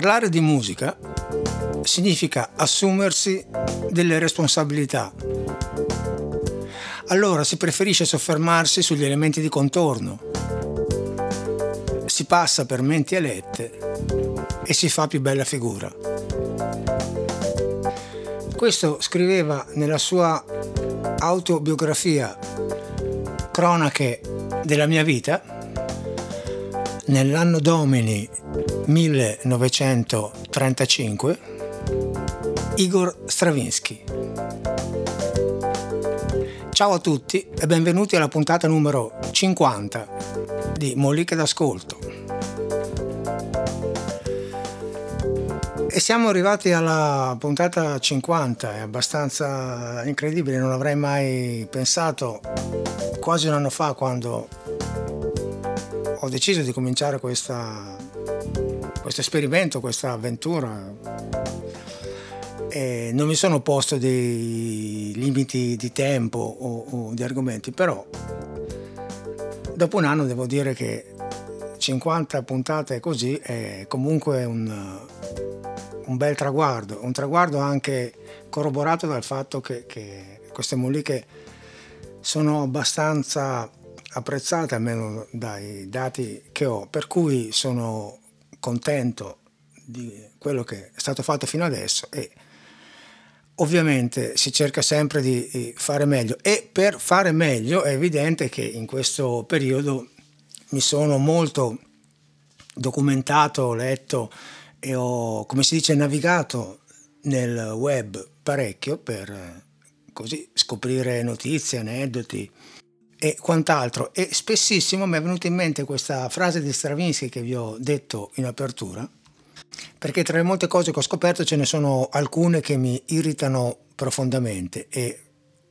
Parlare di musica significa assumersi delle responsabilità. Allora si preferisce soffermarsi sugli elementi di contorno. Si passa per menti elette e si fa più bella figura. Questo scriveva nella sua autobiografia Cronache della mia vita nell'anno domini 1935 Igor Stravinsky. Ciao a tutti e benvenuti alla puntata numero 50 di Moliche d'Ascolto. E siamo arrivati alla puntata 50, è abbastanza incredibile, non avrei mai pensato quasi un anno fa quando ho deciso di cominciare questa, questo esperimento, questa avventura. E non mi sono posto dei limiti di tempo o, o di argomenti, però dopo un anno devo dire che 50 puntate così è comunque un, un bel traguardo, un traguardo anche corroborato dal fatto che, che queste molliche sono abbastanza apprezzate, almeno dai dati che ho, per cui sono contento di quello che è stato fatto fino adesso e ovviamente si cerca sempre di fare meglio. E per fare meglio è evidente che in questo periodo mi sono molto documentato, letto e ho, come si dice, navigato nel web parecchio per così scoprire notizie, aneddoti e quant'altro. E spessissimo mi è venuta in mente questa frase di Stravinsky che vi ho detto in apertura, perché tra le molte cose che ho scoperto ce ne sono alcune che mi irritano profondamente e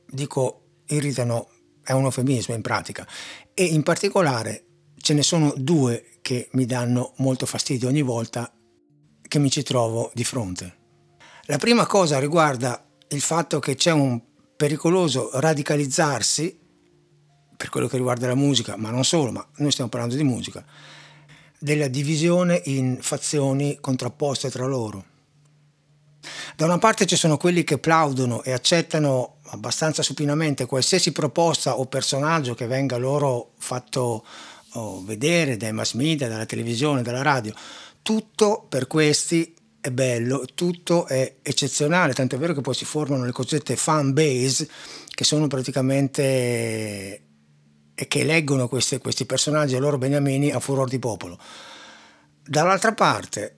dico irritano è un eufemismo in pratica e in particolare ce ne sono due che mi danno molto fastidio ogni volta che mi ci trovo di fronte. La prima cosa riguarda il fatto che c'è un pericoloso radicalizzarsi per quello che riguarda la musica, ma non solo, ma noi stiamo parlando di musica, della divisione in fazioni contrapposte tra loro. Da una parte ci sono quelli che plaudono e accettano abbastanza supinamente qualsiasi proposta o personaggio che venga loro fatto oh, vedere dai mass media, dalla televisione, dalla radio. Tutto per questi è bello, tutto è eccezionale, tanto è vero che poi si formano le cosiddette fan base, che sono praticamente che eleggono questi, questi personaggi e loro beniamini a furor di popolo. Dall'altra parte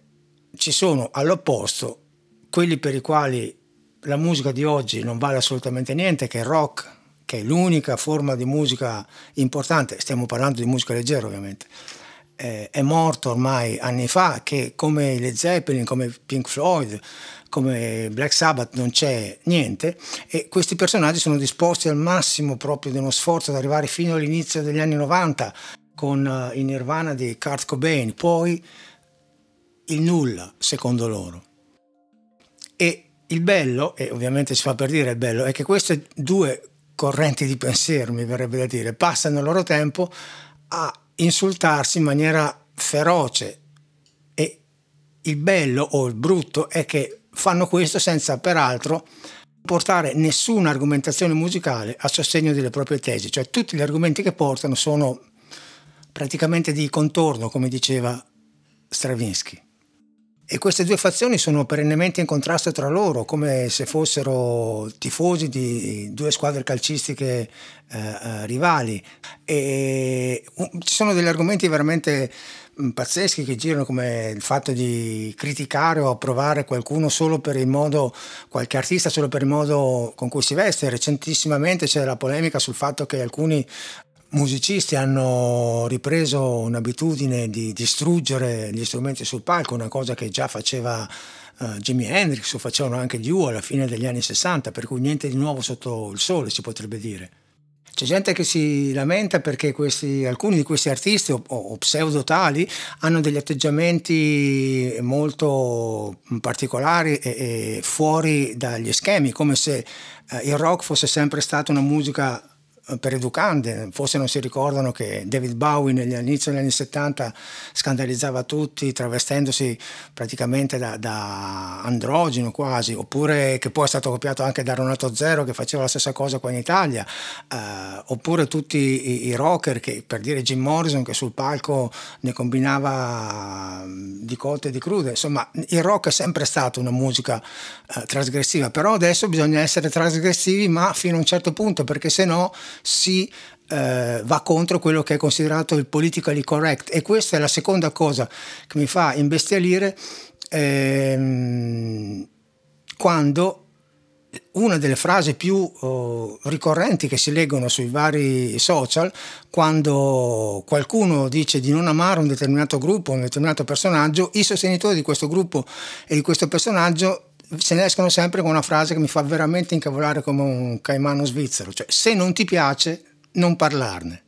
ci sono all'opposto quelli per i quali la musica di oggi non vale assolutamente niente, che è il rock, che è l'unica forma di musica importante, stiamo parlando di musica leggera ovviamente, eh, è morto ormai anni fa, che come le Zeppelin, come Pink Floyd, come Black Sabbath non c'è niente e questi personaggi sono disposti al massimo proprio di uno sforzo ad arrivare fino all'inizio degli anni 90 con uh, i Nirvana di Kurt Cobain, poi il nulla secondo loro. E il bello, e ovviamente si fa per dire il bello, è che queste due correnti di pensiero, mi verrebbe da dire, passano il loro tempo a insultarsi in maniera feroce e il bello o il brutto è che fanno questo senza peraltro portare nessuna argomentazione musicale a sostegno delle proprie tesi, cioè tutti gli argomenti che portano sono praticamente di contorno, come diceva Stravinsky. E queste due fazioni sono perennemente in contrasto tra loro, come se fossero tifosi di due squadre calcistiche eh, eh rivali. E ci sono degli argomenti veramente pazzeschi che girano come il fatto di criticare o approvare qualcuno solo per il modo, qualche artista solo per il modo con cui si veste. Recentissimamente c'è la polemica sul fatto che alcuni musicisti hanno ripreso un'abitudine di distruggere gli strumenti sul palco, una cosa che già faceva uh, Jimi Hendrix o facevano anche gli U alla fine degli anni 60, per cui niente di nuovo sotto il sole si potrebbe dire. C'è gente che si lamenta perché questi, alcuni di questi artisti o, o pseudo tali hanno degli atteggiamenti molto particolari e, e fuori dagli schemi, come se eh, il rock fosse sempre stata una musica per educande, forse non si ricordano che David Bowie negli inizi degli anni 70 scandalizzava tutti travestendosi praticamente da, da, androgeno quasi, oppure che poi è stato copiato anche da Renato Zero che faceva la stessa cosa qua in Italia, eh, oppure tutti i, i, rocker che per dire Jim Morrison che sul palco ne combinava di cotte e di crude, insomma il rock è sempre stato una musica eh, trasgressiva, però adesso bisogna essere trasgressivi ma fino a un certo punto perché se no si eh, va contro quello che è considerato il politically correct. E questa è la seconda cosa che mi fa imbestialire ehm, quando una delle frasi più uh, ricorrenti che si leggono sui vari social quando qualcuno dice di non amare un determinato gruppo, un determinato personaggio, i sostenitori di questo gruppo e di questo personaggio se ne escono sempre con una frase che mi fa veramente incavolare come un caimano svizzero, cioè se non ti piace non parlarne.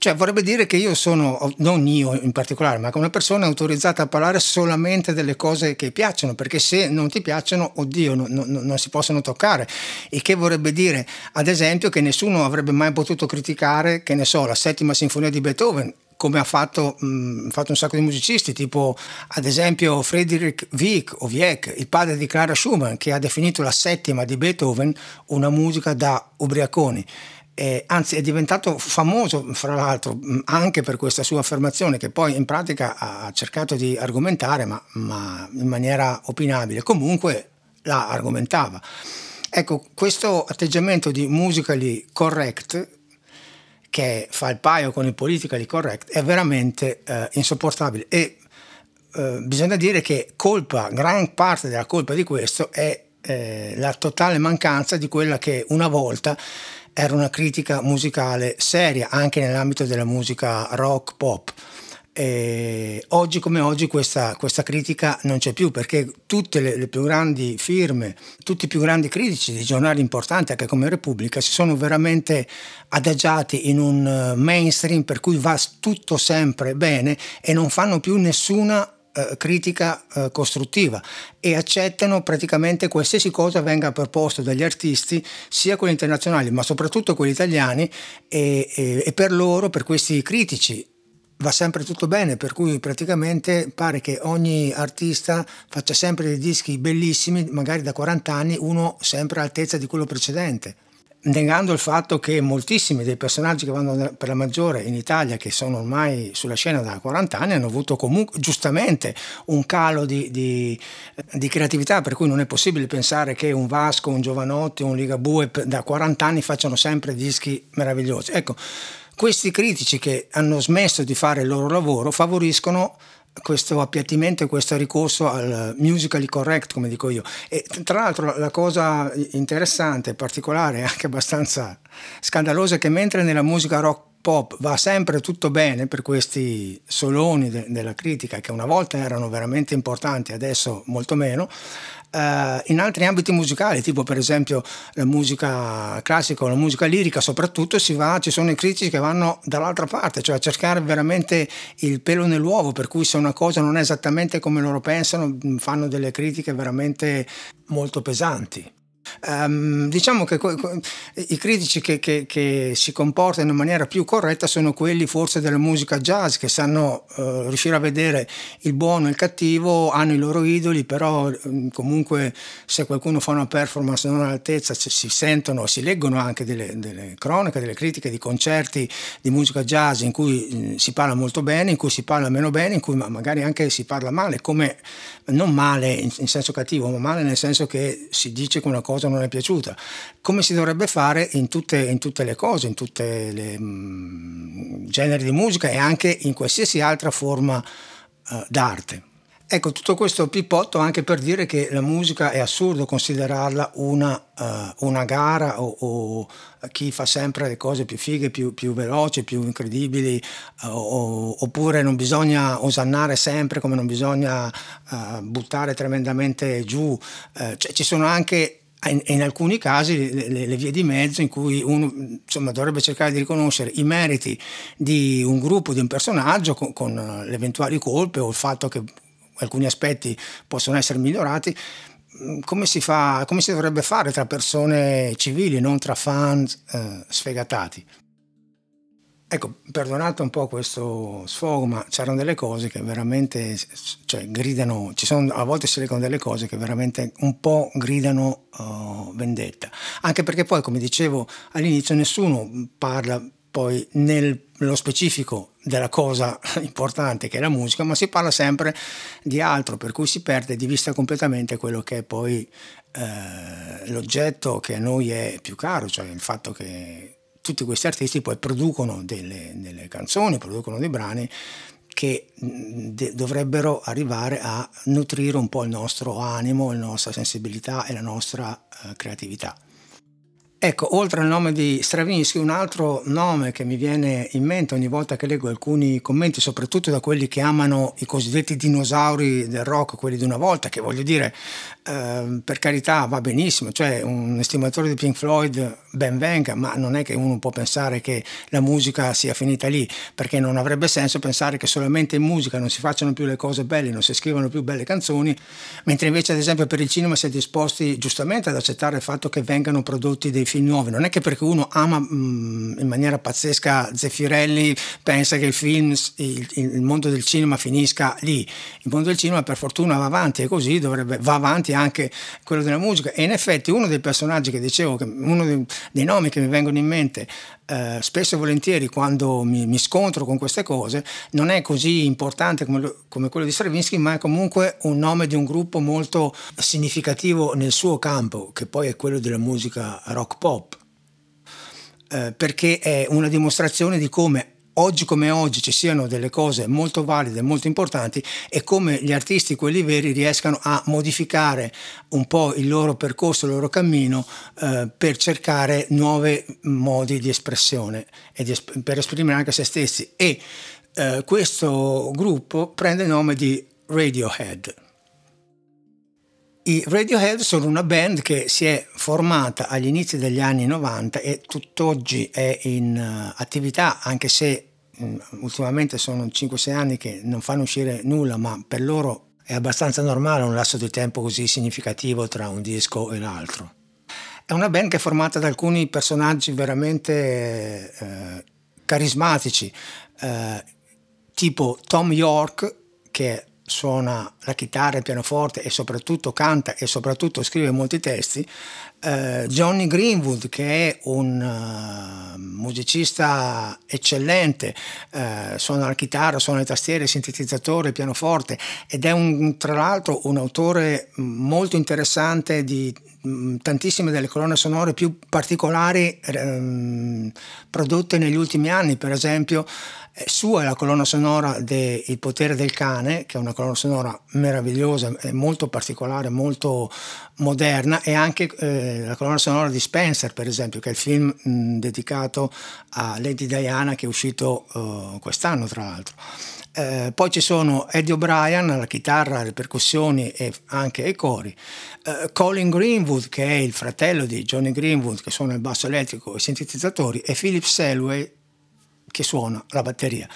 Cioè vorrebbe dire che io sono, non io in particolare, ma come una persona autorizzata a parlare solamente delle cose che piacciono, perché se non ti piacciono, oddio, non, non, non si possono toccare. Il che vorrebbe dire, ad esempio, che nessuno avrebbe mai potuto criticare, che ne so, la settima sinfonia di Beethoven, come ha fatto, mh, fatto, un sacco di musicisti, tipo ad esempio Friedrich Wieck o Wieck, il padre di Clara Schumann, che ha definito la settima di Beethoven una musica da ubriaconi. Eh, anzi è diventato famoso fra l'altro anche per questa sua affermazione che poi in pratica ha cercato di argomentare ma, ma in maniera opinabile comunque la argomentava ecco questo atteggiamento di musically correct che fa il paio con il politically correct è veramente eh, insopportabile. E eh, bisogna dire che colpa, gran parte della colpa di questo è eh, la totale mancanza di quella che una volta era una critica musicale seria anche nell'ambito della musica rock pop e oggi come oggi questa, questa, critica non c'è più perché tutte le, le, più grandi firme, tutti i più grandi critici di giornali importanti anche come Repubblica si sono veramente adagiati in un eh, mainstream per cui va tutto sempre bene e non fanno più nessuna eh, critica eh, costruttiva e accettano praticamente qualsiasi cosa venga proposto dagli artisti, sia quelli internazionali ma soprattutto quelli italiani e, e, e per loro, per questi critici va sempre tutto bene, per cui praticamente pare che ogni artista faccia sempre dei dischi bellissimi, magari da 40 anni, uno sempre all'altezza di quello precedente. Negando il fatto che moltissimi dei personaggi che vanno per la maggiore in Italia, che sono ormai sulla scena da 40 anni, hanno avuto comunque giustamente un calo di, di, di creatività, per cui non è possibile pensare che un Vasco, un Giovanotti, un Ligabue da 40 anni facciano sempre dischi meravigliosi. Ecco, questi critici che hanno smesso di fare il loro lavoro favoriscono questo appiattimento e questo ricorso al musically correct, come dico io. E tra l'altro la cosa interessante, particolare e anche abbastanza scandalosa è che mentre nella musica rock pop va sempre tutto bene per questi soloni de- della critica che una volta erano veramente importanti, adesso molto meno, Uh, in altri ambiti musicali, tipo per esempio la musica classica o la musica lirica, soprattutto va, ci sono i critici che vanno dall'altra parte, cioè a cercare veramente il pelo nell'uovo, per cui se una cosa non è esattamente come loro pensano, fanno delle critiche veramente molto pesanti. Um, diciamo che i critici che, che, che, si comportano in maniera più corretta sono quelli forse della musica jazz che sanno uh, riuscire a vedere il buono e il cattivo, hanno i loro idoli, però um, comunque se qualcuno fa una performance non all'altezza si sentono, si leggono anche delle, delle cronache, delle critiche di concerti di musica jazz in cui uh, si parla molto bene, in cui si parla meno bene, in cui magari anche si parla male, come non male in, in senso cattivo, ma male nel senso che si dice che una cosa non è piaciuta, come si dovrebbe fare in tutte, in tutte le cose, in tutti i mm, generi di musica e anche in qualsiasi altra forma uh, d'arte. Ecco, tutto questo pippotto anche per dire che la musica è assurdo considerarla una, uh, una gara o, o, chi fa sempre le cose più fighe, più, più veloci, più incredibili, uh, o, oppure non bisogna osannare sempre come non bisogna uh, buttare tremendamente giù. Cioè, ci sono anche in, alcuni casi le, le, vie di mezzo in cui uno insomma, dovrebbe cercare di riconoscere i meriti di un gruppo, di un personaggio con, con le eventuali colpe o il fatto che alcuni aspetti possono essere migliorati mm, come si, fa, come si dovrebbe fare tra persone civili, non tra fan eh, sfegatati. Ecco, perdonate un po' questo sfogo, ma c'erano delle cose che veramente cioè, gridano, sono, a volte si leggono delle cose che veramente un po' gridano uh, vendetta. Anche perché poi, come dicevo all'inizio, nessuno parla poi nello specifico della cosa importante che è la musica, ma si parla sempre di altro, per cui si perde di vista completamente quello che è poi eh, l'oggetto che a noi è più caro, cioè il fatto che tutti questi artisti poi producono delle, delle canzoni, producono dei brani che de- dovrebbero arrivare a nutrire un po' il nostro animo, la nostra sensibilità e la nostra eh, creatività. Ecco, oltre al nome di Stravinsky, un altro nome che mi viene in mente ogni volta che leggo alcuni commenti, soprattutto da quelli che amano i cosiddetti dinosauri del rock, quelli di una volta, che voglio dire, eh, per carità va benissimo, cioè un estimatore di Pink Floyd ben venga, ma non è che uno può pensare che la musica sia finita lì, perché non avrebbe senso pensare che solamente in musica non si facciano più le cose belle, non si scrivano più belle canzoni, mentre invece ad esempio per il cinema si è disposti giustamente ad accettare il fatto che vengano prodotti dei film nuovi. Non è che perché uno ama mh, mm, in maniera pazzesca Zeffirelli pensa che il film, il, il, mondo del cinema finisca lì. Il mondo del cinema per fortuna va avanti e così dovrebbe, va avanti anche quello della musica. E in effetti uno dei personaggi che dicevo, uno dei, dei nomi che mi vengono in mente eh, spesso e volentieri quando mi, mi, scontro con queste cose non è così importante come, come, quello di Stravinsky, ma è comunque un nome di un gruppo molto significativo nel suo campo, che poi è quello della musica rock pop, eh, perché è una dimostrazione di come oggi come oggi ci siano delle cose molto valide, molto importanti e come gli artisti, quelli veri, riescano a modificare un po' il loro percorso, il loro cammino eh, per cercare nuovi modi di espressione e di, per esprimere anche se stessi. E eh, questo gruppo prende il nome di Radiohead. I Radiohead sono una band che si è formata agli inizi degli anni 90 e tutt'oggi è in uh, attività, anche se um, ultimamente sono 5-6 anni che non fanno uscire nulla, ma per loro è abbastanza normale un lasso di tempo così significativo tra un disco e l'altro. È una band che è formata da alcuni personaggi veramente eh, carismatici, eh, tipo Tom York, che suona la chitarra, il pianoforte e soprattutto canta e soprattutto scrive molti testi, eh, Johnny Greenwood che è un uh, musicista eccellente, eh, suona la chitarra, suona le tastiere, sintetizzatore, pianoforte ed è un, tra l'altro un autore molto interessante di mh, tantissime delle colonne sonore più particolari ehm, prodotte negli ultimi anni, per esempio eh, sua è la colonna sonora de Il potere del cane, che è una colonna sonora meravigliosa, molto particolare, molto moderna, e anche eh, la colonna sonora di Spencer, per esempio, che è il film mh, dedicato a Lady Diana che è uscito uh, quest'anno, tra l'altro. Eh, poi ci sono Eddie O'Brien alla chitarra, alle percussioni e anche ai cori, eh, Colin Greenwood che è il fratello di Johnny Greenwood che suona il basso elettrico e i sintetizzatori e Philip Selway che suona la batteria.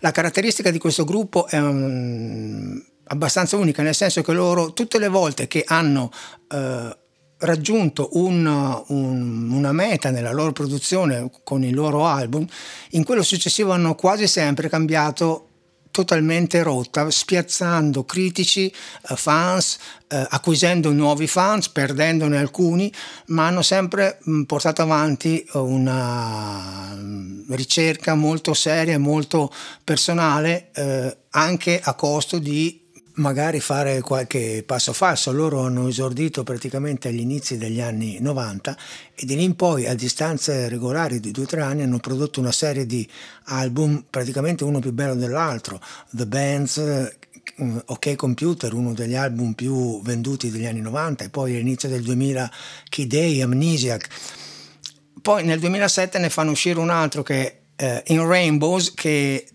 La caratteristica di questo gruppo è um, abbastanza unica, nel senso che loro tutte le volte che hanno uh, raggiunto un, un, una meta nella loro produzione con il loro album, in quello successivo hanno quasi sempre cambiato totalmente rotta, spiazzando critici, eh, fans, eh, acquisendo nuovi fans, perdendone alcuni, ma hanno sempre mh, portato avanti una mh, ricerca molto seria e molto personale, eh, anche a costo di magari fare qualche passo falso. Loro hanno esordito praticamente agli inizi degli anni 90 e di lì in poi, a distanze regolari di due o tre anni, hanno prodotto una serie di album, praticamente uno più bello dell'altro. The Bands, eh, OK Computer, uno degli album più venduti degli anni 90, e poi all'inizio del 2000 Key Day, Amnesiac. Poi nel 2007 ne fanno uscire un altro che eh, in Rainbows che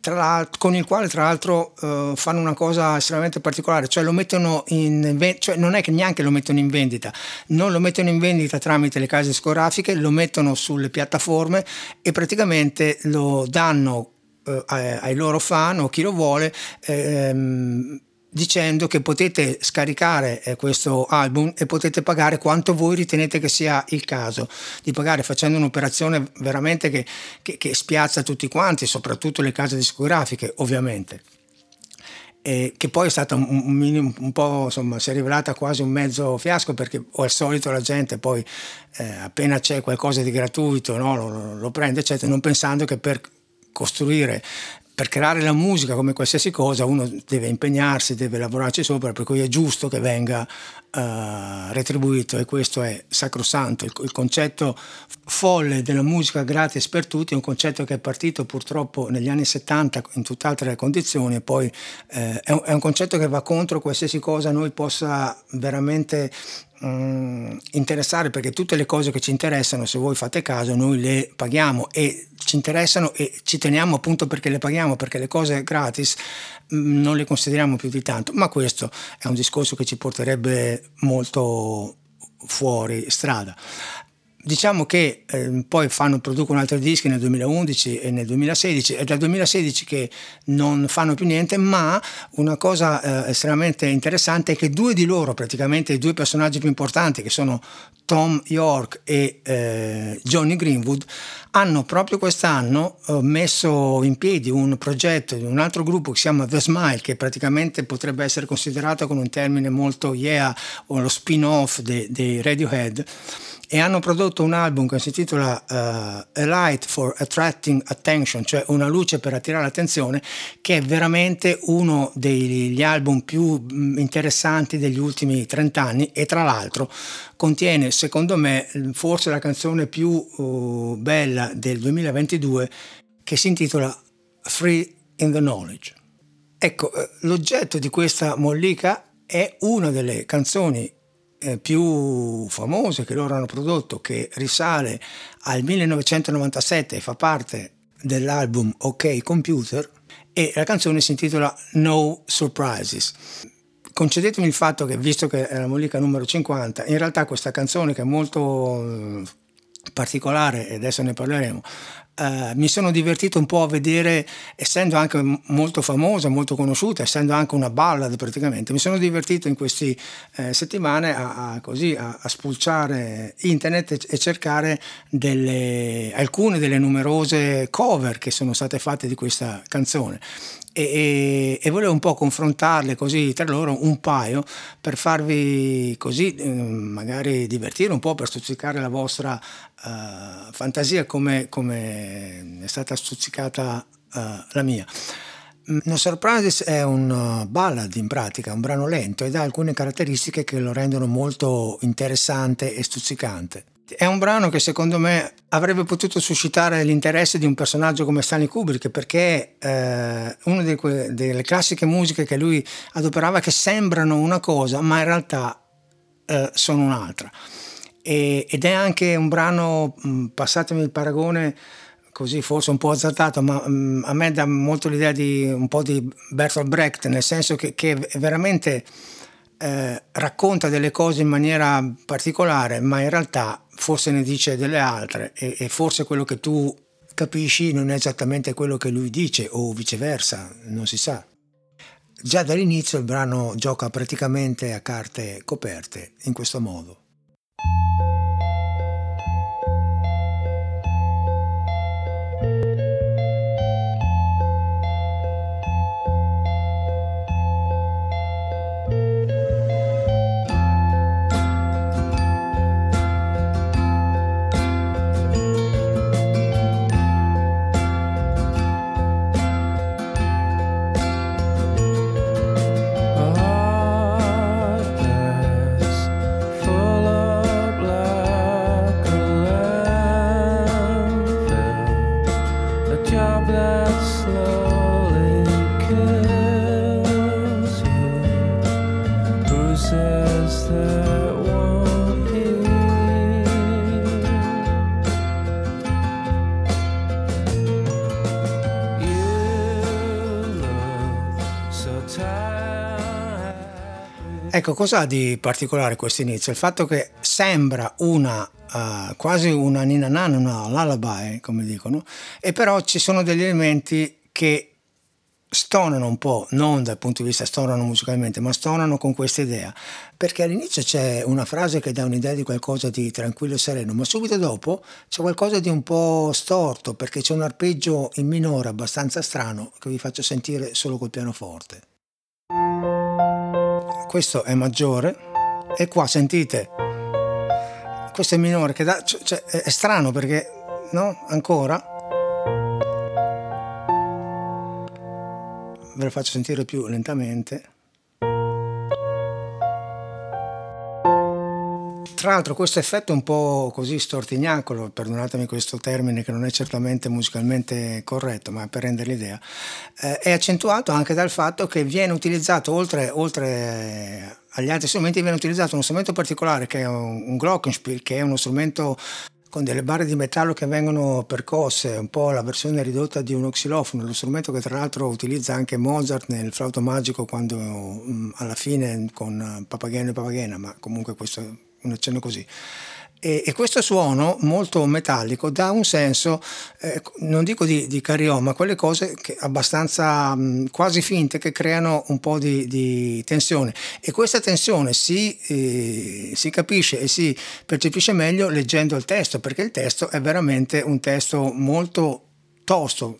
con il quale tra l'altro eh, fanno una cosa estremamente particolare, cioè lo mettono in cioè non è che neanche lo mettono in vendita, non lo mettono in vendita tramite le case discografiche, lo mettono sulle piattaforme e praticamente lo danno eh, ai, ai, loro fan o chi lo vuole ehm, dicendo che potete scaricare eh, questo album e potete pagare quanto voi ritenete che sia il caso di pagare facendo un'operazione veramente che, che, che spiazza tutti quanti, soprattutto le case discografiche ovviamente. E che poi è stata un, un, un, po' insomma si è rivelata quasi un mezzo fiasco perché al solito la gente poi eh, appena c'è qualcosa di gratuito no, lo, lo, prende eccetera non pensando che per costruire per creare la musica come qualsiasi cosa uno deve impegnarsi, deve lavorarci sopra, per cui è giusto che venga uh, retribuito e questo è sacrosanto. Il, il, concetto folle della musica gratis per tutti è un concetto che è partito purtroppo negli anni 70 in tutt'altre condizioni e poi eh, è, un, è un concetto che va contro qualsiasi cosa noi possa veramente Mm, interessare perché tutte le cose che ci interessano, se voi fate caso, noi le paghiamo e ci interessano e ci teniamo appunto perché le paghiamo, perché le cose gratis mm, non le consideriamo più di tanto, ma questo è un discorso che ci porterebbe molto fuori strada. Diciamo che eh, poi fanno, producono altri dischi nel 2011 e nel 2016, è dal 2016 che non fanno più niente, ma una cosa eh, estremamente interessante è che due di loro, praticamente i due personaggi più importanti, che sono Tom York e eh, Johnny Greenwood, hanno proprio quest'anno eh, messo in piedi un progetto di un altro gruppo che si chiama The Smile, che praticamente potrebbe essere considerato con un termine molto yeah o lo spin-off dei de Radiohead e hanno prodotto un album che si intitola uh, A Light for Attracting Attention, cioè una luce per attirare l'attenzione, che è veramente uno degli album più mm, interessanti degli ultimi 30 anni e tra l'altro contiene secondo me forse la canzone più uh, bella del 2022 che si intitola Free in the Knowledge. Ecco, eh, l'oggetto di questa mollica è una delle canzoni eh, più famose che loro hanno prodotto, che risale al 1997 e fa parte dell'album OK Computer, e la canzone si intitola No Surprises. Concedetemi il fatto che, visto che è la mollica numero 50, in realtà questa canzone che è molto eh, particolare, e adesso ne parleremo, Uh, mi sono divertito un po' a vedere, essendo anche molto famosa, molto conosciuta, essendo anche una ballad praticamente, mi sono divertito in queste eh, settimane a, a, così, a, a, spulciare internet e, e cercare delle, alcune delle numerose cover che sono state fatte di questa canzone e, e, volevo un po' confrontarle così tra loro un paio per farvi così eh, magari divertire un po' per stuzzicare la vostra uh, fantasia come, come, è stata stuzzicata uh, la mia. Mm, no Surprises è un ballad in pratica, un brano lento ed ha alcune caratteristiche che lo rendono molto interessante e stuzzicante. È un brano che secondo me avrebbe potuto suscitare l'interesse di un personaggio come Stanley Kubrick perché eh, una delle, delle classiche musiche che lui adoperava che sembrano una cosa ma in realtà eh, sono un'altra. E, ed è anche un brano, passatemi il paragone, così forse un po' azzardato, ma mh, a me dà molto l'idea di un po' di Bertolt Brecht, nel senso che, che veramente eh, racconta delle cose in maniera particolare, ma in realtà forse ne dice delle altre e, e forse quello che tu capisci non è esattamente quello che lui dice o viceversa, non si sa. Già dall'inizio il brano gioca praticamente a carte coperte in questo modo. Ecco, cosa ha di particolare questo inizio? Il fatto che sembra una uh, quasi una nina nana, una lullaby, come dicono, e però ci sono degli elementi che stonano un po', non dal punto di vista stonano musicalmente, ma stonano con questa idea, perché all'inizio c'è una frase che dà un'idea di qualcosa di tranquillo e sereno, ma subito dopo c'è qualcosa di un po' storto, perché c'è un arpeggio in minore abbastanza strano che vi faccio sentire solo col pianoforte. Questo è maggiore e qua sentite, questo è minore che dà, cioè, è strano perché, no? Ancora ve lo faccio sentire più lentamente. Tra l'altro questo effetto un po' così stortignacolo, perdonatemi questo termine che non è certamente musicalmente corretto, ma per rendere l'idea, eh, è accentuato anche dal fatto che viene utilizzato oltre, oltre agli altri strumenti, viene utilizzato uno strumento particolare che è un, un glockenspiel, che è uno strumento con delle barre di metallo che vengono percosse, un po' la versione ridotta di uno xilofono, lo strumento che tra l'altro utilizza anche Mozart nel flauto magico quando mm, alla fine con Papageno e Papagena, ma comunque questo è un accenno così. E, e, questo suono molto metallico dà un senso, eh, non dico di, di carillon, quelle cose abbastanza mh, quasi finte che creano un po' di, di tensione. E questa tensione si, eh, si, capisce e si percepisce meglio leggendo il testo, perché il testo è veramente un testo molto tosto,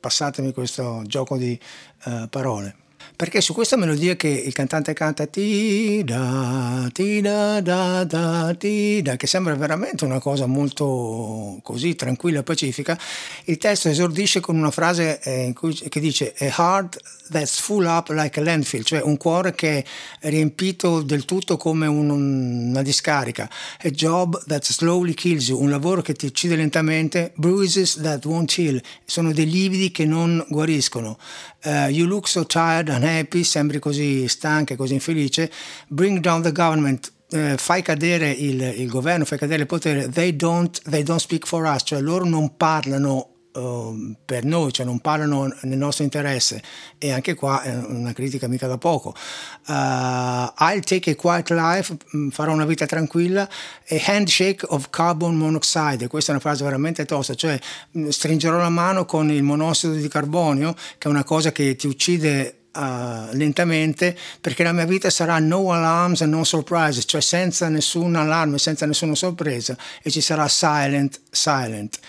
passatemi questo gioco di eh, parole perché su questa melodia che il cantante canta ti da ti da da da ti da che sembra veramente una cosa molto così tranquilla e pacifica il testo esordisce con una frase eh, cui, che dice a heart that's full up like a landfill cioè un cuore che è riempito del tutto come un, una discarica. A job that slowly kills you un lavoro che ti uccide lentamente bruises that won't heal sono dei lividi che non guariscono. Uh, you look so tired and happy, sembri così stanca e così infelice, bring down the government, uh, fai cadere il, il, governo, fai cadere il potere, they don't, they don't speak for us, cioè loro non parlano Uh, per noi, cioè non parlano nel nostro interesse e anche qua è una critica mica da poco. Uh, I'll take a quiet life, mm, farò una vita tranquilla, a handshake of carbon monoxide, questa è una frase veramente tosta, cioè mm, stringerò la mano con il monossido di carbonio, che è una cosa che ti uccide Uh, lentamente perché la mia vita sarà no alarms and no surprises, cioè senza nessun allarme, senza nessuna sorpresa e ci sarà silent, silent.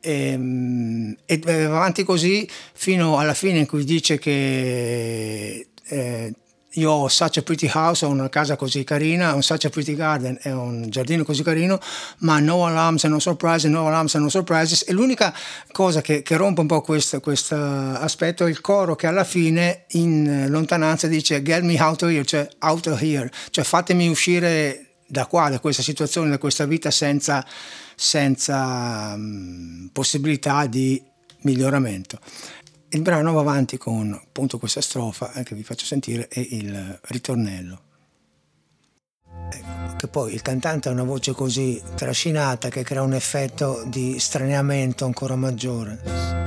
Ehm, e, e va avanti così fino alla fine in cui dice che eh, io ho such a pretty house, ho una casa così carina, un such a pretty garden, è un giardino così carino, ma no alarms and no surprises, no alarms and no surprises. E l'unica cosa che, che rompe un po' questo, questo, aspetto è il coro che alla fine in lontananza dice get me out of here, cioè out of here, cioè fatemi uscire da qua, da questa situazione, da questa vita senza, senza um, possibilità di miglioramento. Il brano va avanti con appunto questa strofa eh, che vi faccio sentire e il ritornello. Ecco, che poi il cantante ha una voce così trascinata che crea un effetto di straniamento ancora maggiore.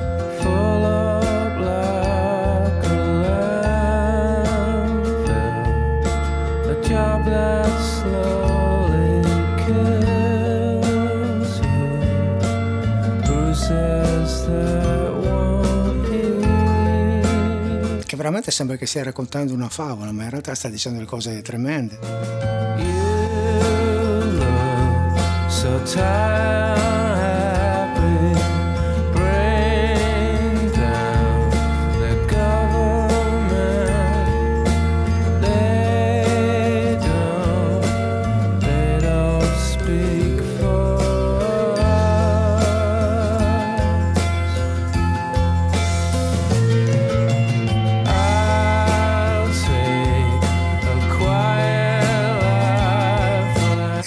Veramente sembra che stia raccontando una favola, ma in realtà sta dicendo delle cose tremende. You look so tired.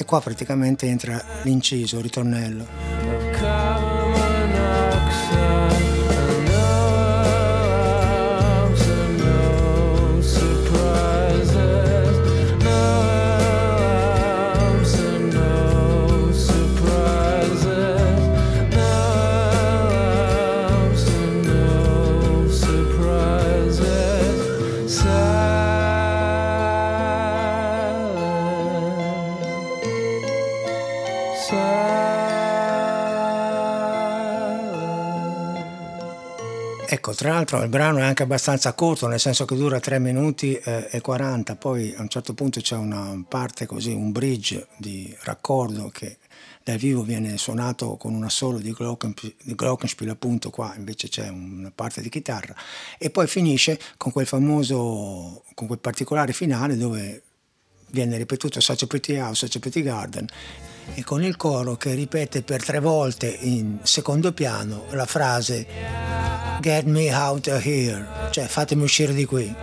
Qua praticamente entra l'inciso, il ritornello. L'altro il brano è anche abbastanza corto, nel senso che dura 3 minuti eh, e 40, poi a un certo punto c'è una parte così, un bridge di raccordo che dal vivo viene suonato con un assolo di, di Glockenspiel, appunto qua. Invece c'è una parte di chitarra. E poi finisce con quel famoso, con quel particolare finale dove viene ripetuto Such a Pretty House, Such a Pretty Garden e con il coro che ripete per tre volte in secondo piano la frase Get me out of here, cioè fatemi uscire di qui.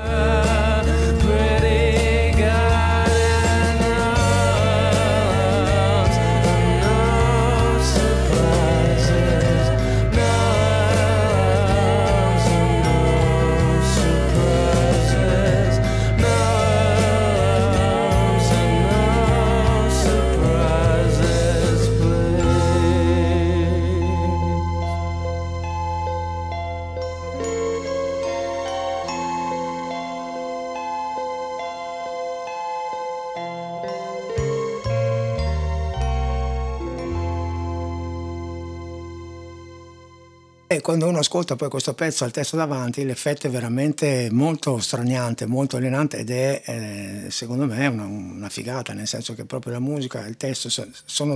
Quando uno ascolta poi questo pezzo al testo davanti, l'effetto è veramente molto straniante, molto allenante ed è, eh, secondo me, una, una, figata, nel senso che proprio la musica e il testo sono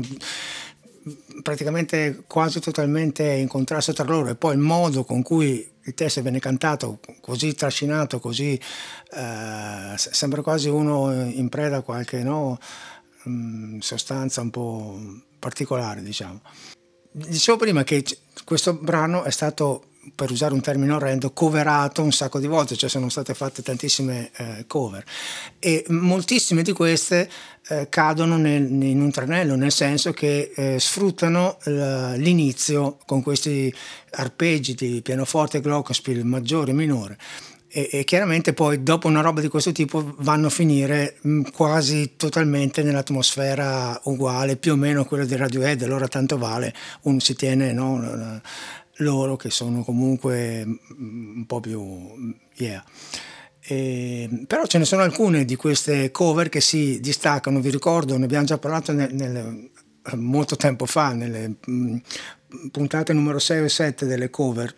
praticamente quasi totalmente in contrasto tra loro e poi il modo con cui il testo viene cantato così trascinato, così eh, sembra quasi uno in preda a qualche no, mm, sostanza un po' particolare, diciamo. Dicevo prima che questo brano è stato, per usare un termine orrendo, coverato un sacco di volte, cioè sono state fatte tantissime eh, cover. E moltissime di queste eh, cadono nel, in un tranello, nel senso che eh, sfruttano l'inizio con questi arpeggi di pianoforte glockenspiel maggiore e minore e, e, chiaramente poi dopo una roba di questo tipo vanno a finire mh, mm, quasi totalmente nell'atmosfera uguale, più o meno quella di Radiohead, allora tanto vale, uno si tiene no, loro che sono comunque mm, un po' più mm, yeah. E, però ce ne sono alcune di queste cover che si distaccano, vi ricordo, ne abbiamo già parlato nel, nel, molto tempo fa, nelle mh, puntate numero 6 e 7 delle cover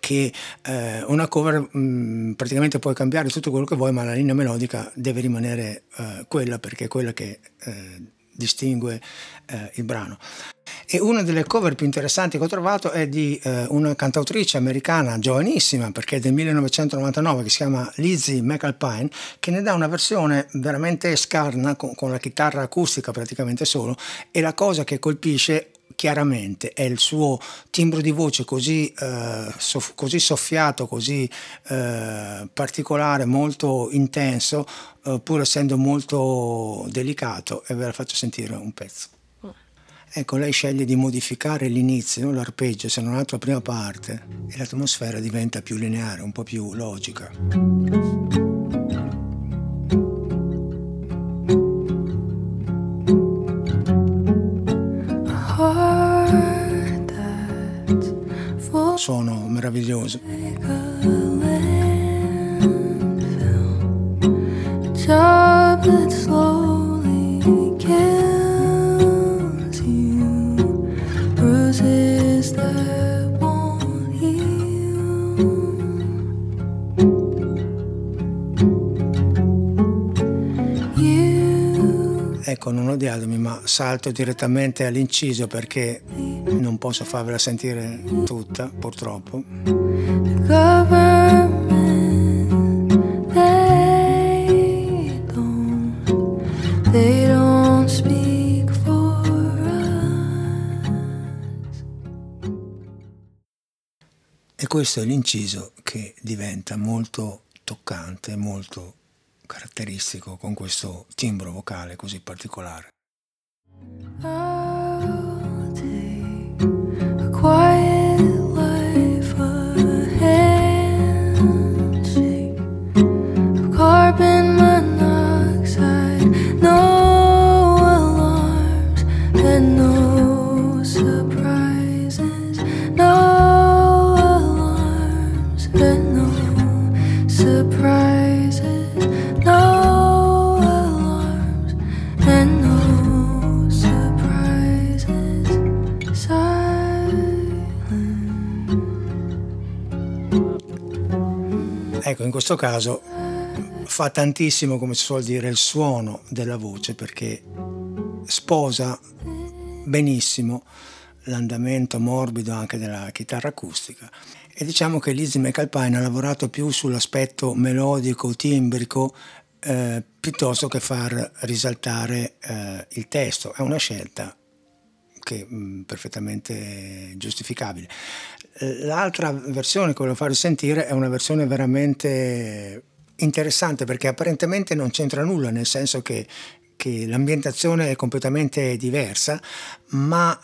che eh, una cover mh, mm, praticamente puoi cambiare tutto quello che vuoi, ma la linea melodica deve rimanere eh, quella perché è quella che eh, distingue eh, il brano. E una delle cover più interessanti che ho trovato è di eh, una cantautrice americana giovanissima, perché è del 1999, che si chiama Lizzie McAlpine, che ne dà una versione veramente scarna, con, con la chitarra acustica praticamente solo, e la cosa che colpisce chiaramente è il suo timbro di voce così, eh, soff- così soffiato, così eh, particolare, molto intenso, eh, pur essendo molto delicato, e ve la faccio sentire un pezzo. Ecco, lei sceglie di modificare l'inizio, l'arpeggio, se non altro la prima parte, e l'atmosfera diventa più lineare, un po' più logica. Won't heal. Ecco, non odiatemi, ma salto direttamente all'inciso perché non posso farvela sentire tutta, purtroppo. E questo è l'inciso che diventa molto toccante, molto caratteristico con questo timbro vocale così particolare. Ecco, questo caso fa tantissimo, come si suol dire, il suono della voce perché sposa benissimo l'andamento morbido anche della chitarra acustica e diciamo che Lizzie McAlpine ha lavorato più sull'aspetto melodico, timbrico eh, piuttosto che far risaltare eh, il testo. È una scelta che è mm, perfettamente giustificabile. L'altra versione che volevo farvi sentire è una versione veramente interessante perché apparentemente non c'entra nulla, nel senso che, che l'ambientazione è completamente diversa, ma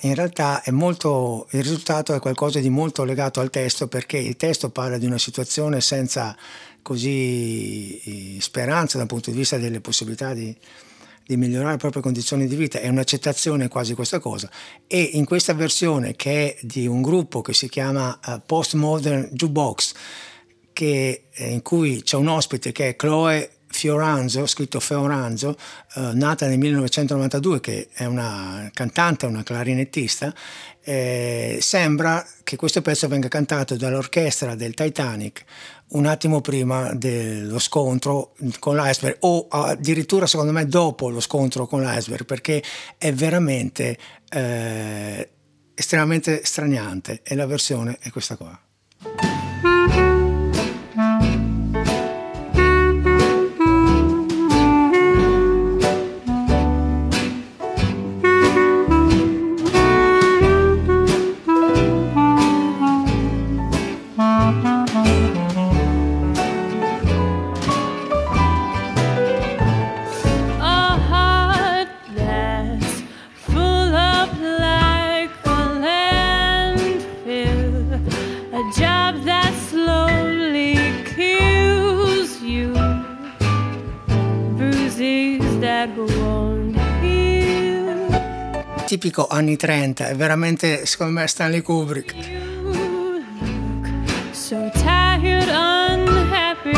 uh, in realtà molto, il risultato è qualcosa di molto legato al testo perché il testo parla di una situazione senza così speranza dal punto di vista delle possibilità di, di migliorare le proprie condizioni di vita, è un'accettazione quasi questa cosa. E in questa versione che è di un gruppo che si chiama uh, Postmodern Jukebox, che, eh, in cui c'è un ospite che è Chloe Fioranzo, scritto Fioranzo, eh, nata nel 1992, che è una cantante, una clarinettista, eh, sembra che questo pezzo venga cantato dall'orchestra del Titanic un attimo prima dello scontro con l'iceberg o addirittura secondo me dopo lo scontro con l'iceberg perché è veramente eh, estremamente straniante e la versione è questa qua. Tipico anni 30, è veramente secondo me Stanley Kubrick. So tired, unhappy,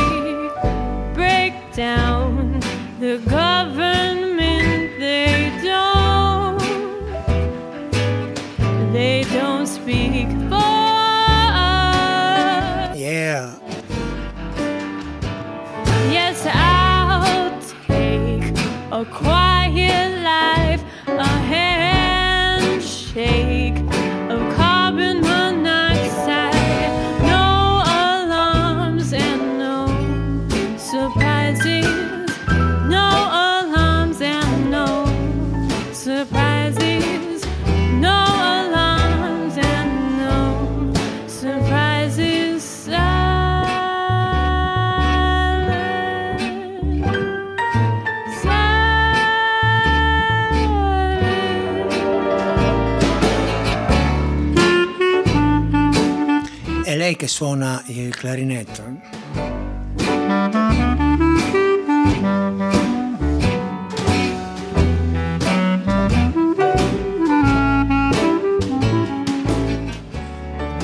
break down the government they don't they don't speak for Yeah. Yes, I'll take a suona il clarinetto.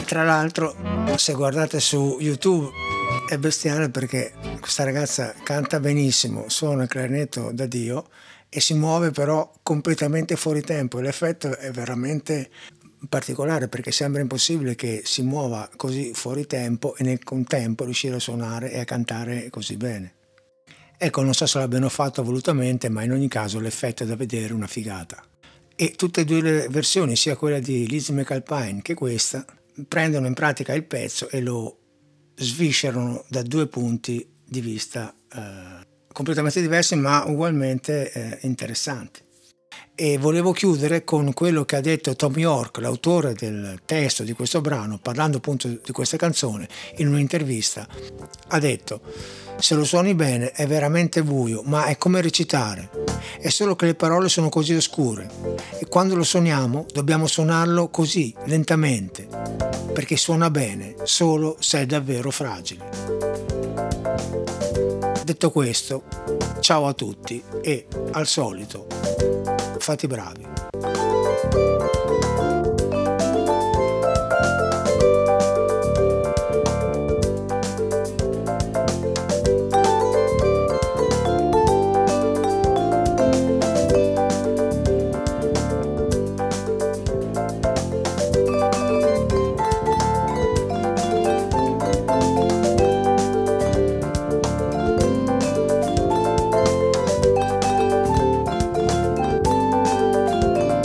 Tra l'altro, se guardate su YouTube è bestiale perché questa ragazza canta benissimo, suona il clarinetto da Dio e si muove però completamente fuori tempo. L'effetto è veramente particolare perché sembra impossibile che si muova così fuori tempo e nel contempo riuscire a suonare e a cantare così bene. Ecco, non so se l'abbiano fatto volutamente, ma in ogni caso l'effetto è da vedere una figata. E tutte e due le versioni, sia quella di Lizzie McAlpine che questa, prendono in pratica il pezzo e lo sviscerano da due punti di vista eh, completamente diversi ma ugualmente eh, interessanti. E volevo chiudere con quello che ha detto Tom York, l'autore del testo di questo brano, parlando appunto di questa canzone, in un'intervista. Ha detto, se lo suoni bene è veramente buio, ma è come recitare. È solo che le parole sono così oscure e quando lo suoniamo dobbiamo suonarlo così, lentamente, perché suona bene solo se è davvero fragile. Detto questo, ciao a tutti e al solito fate bravi.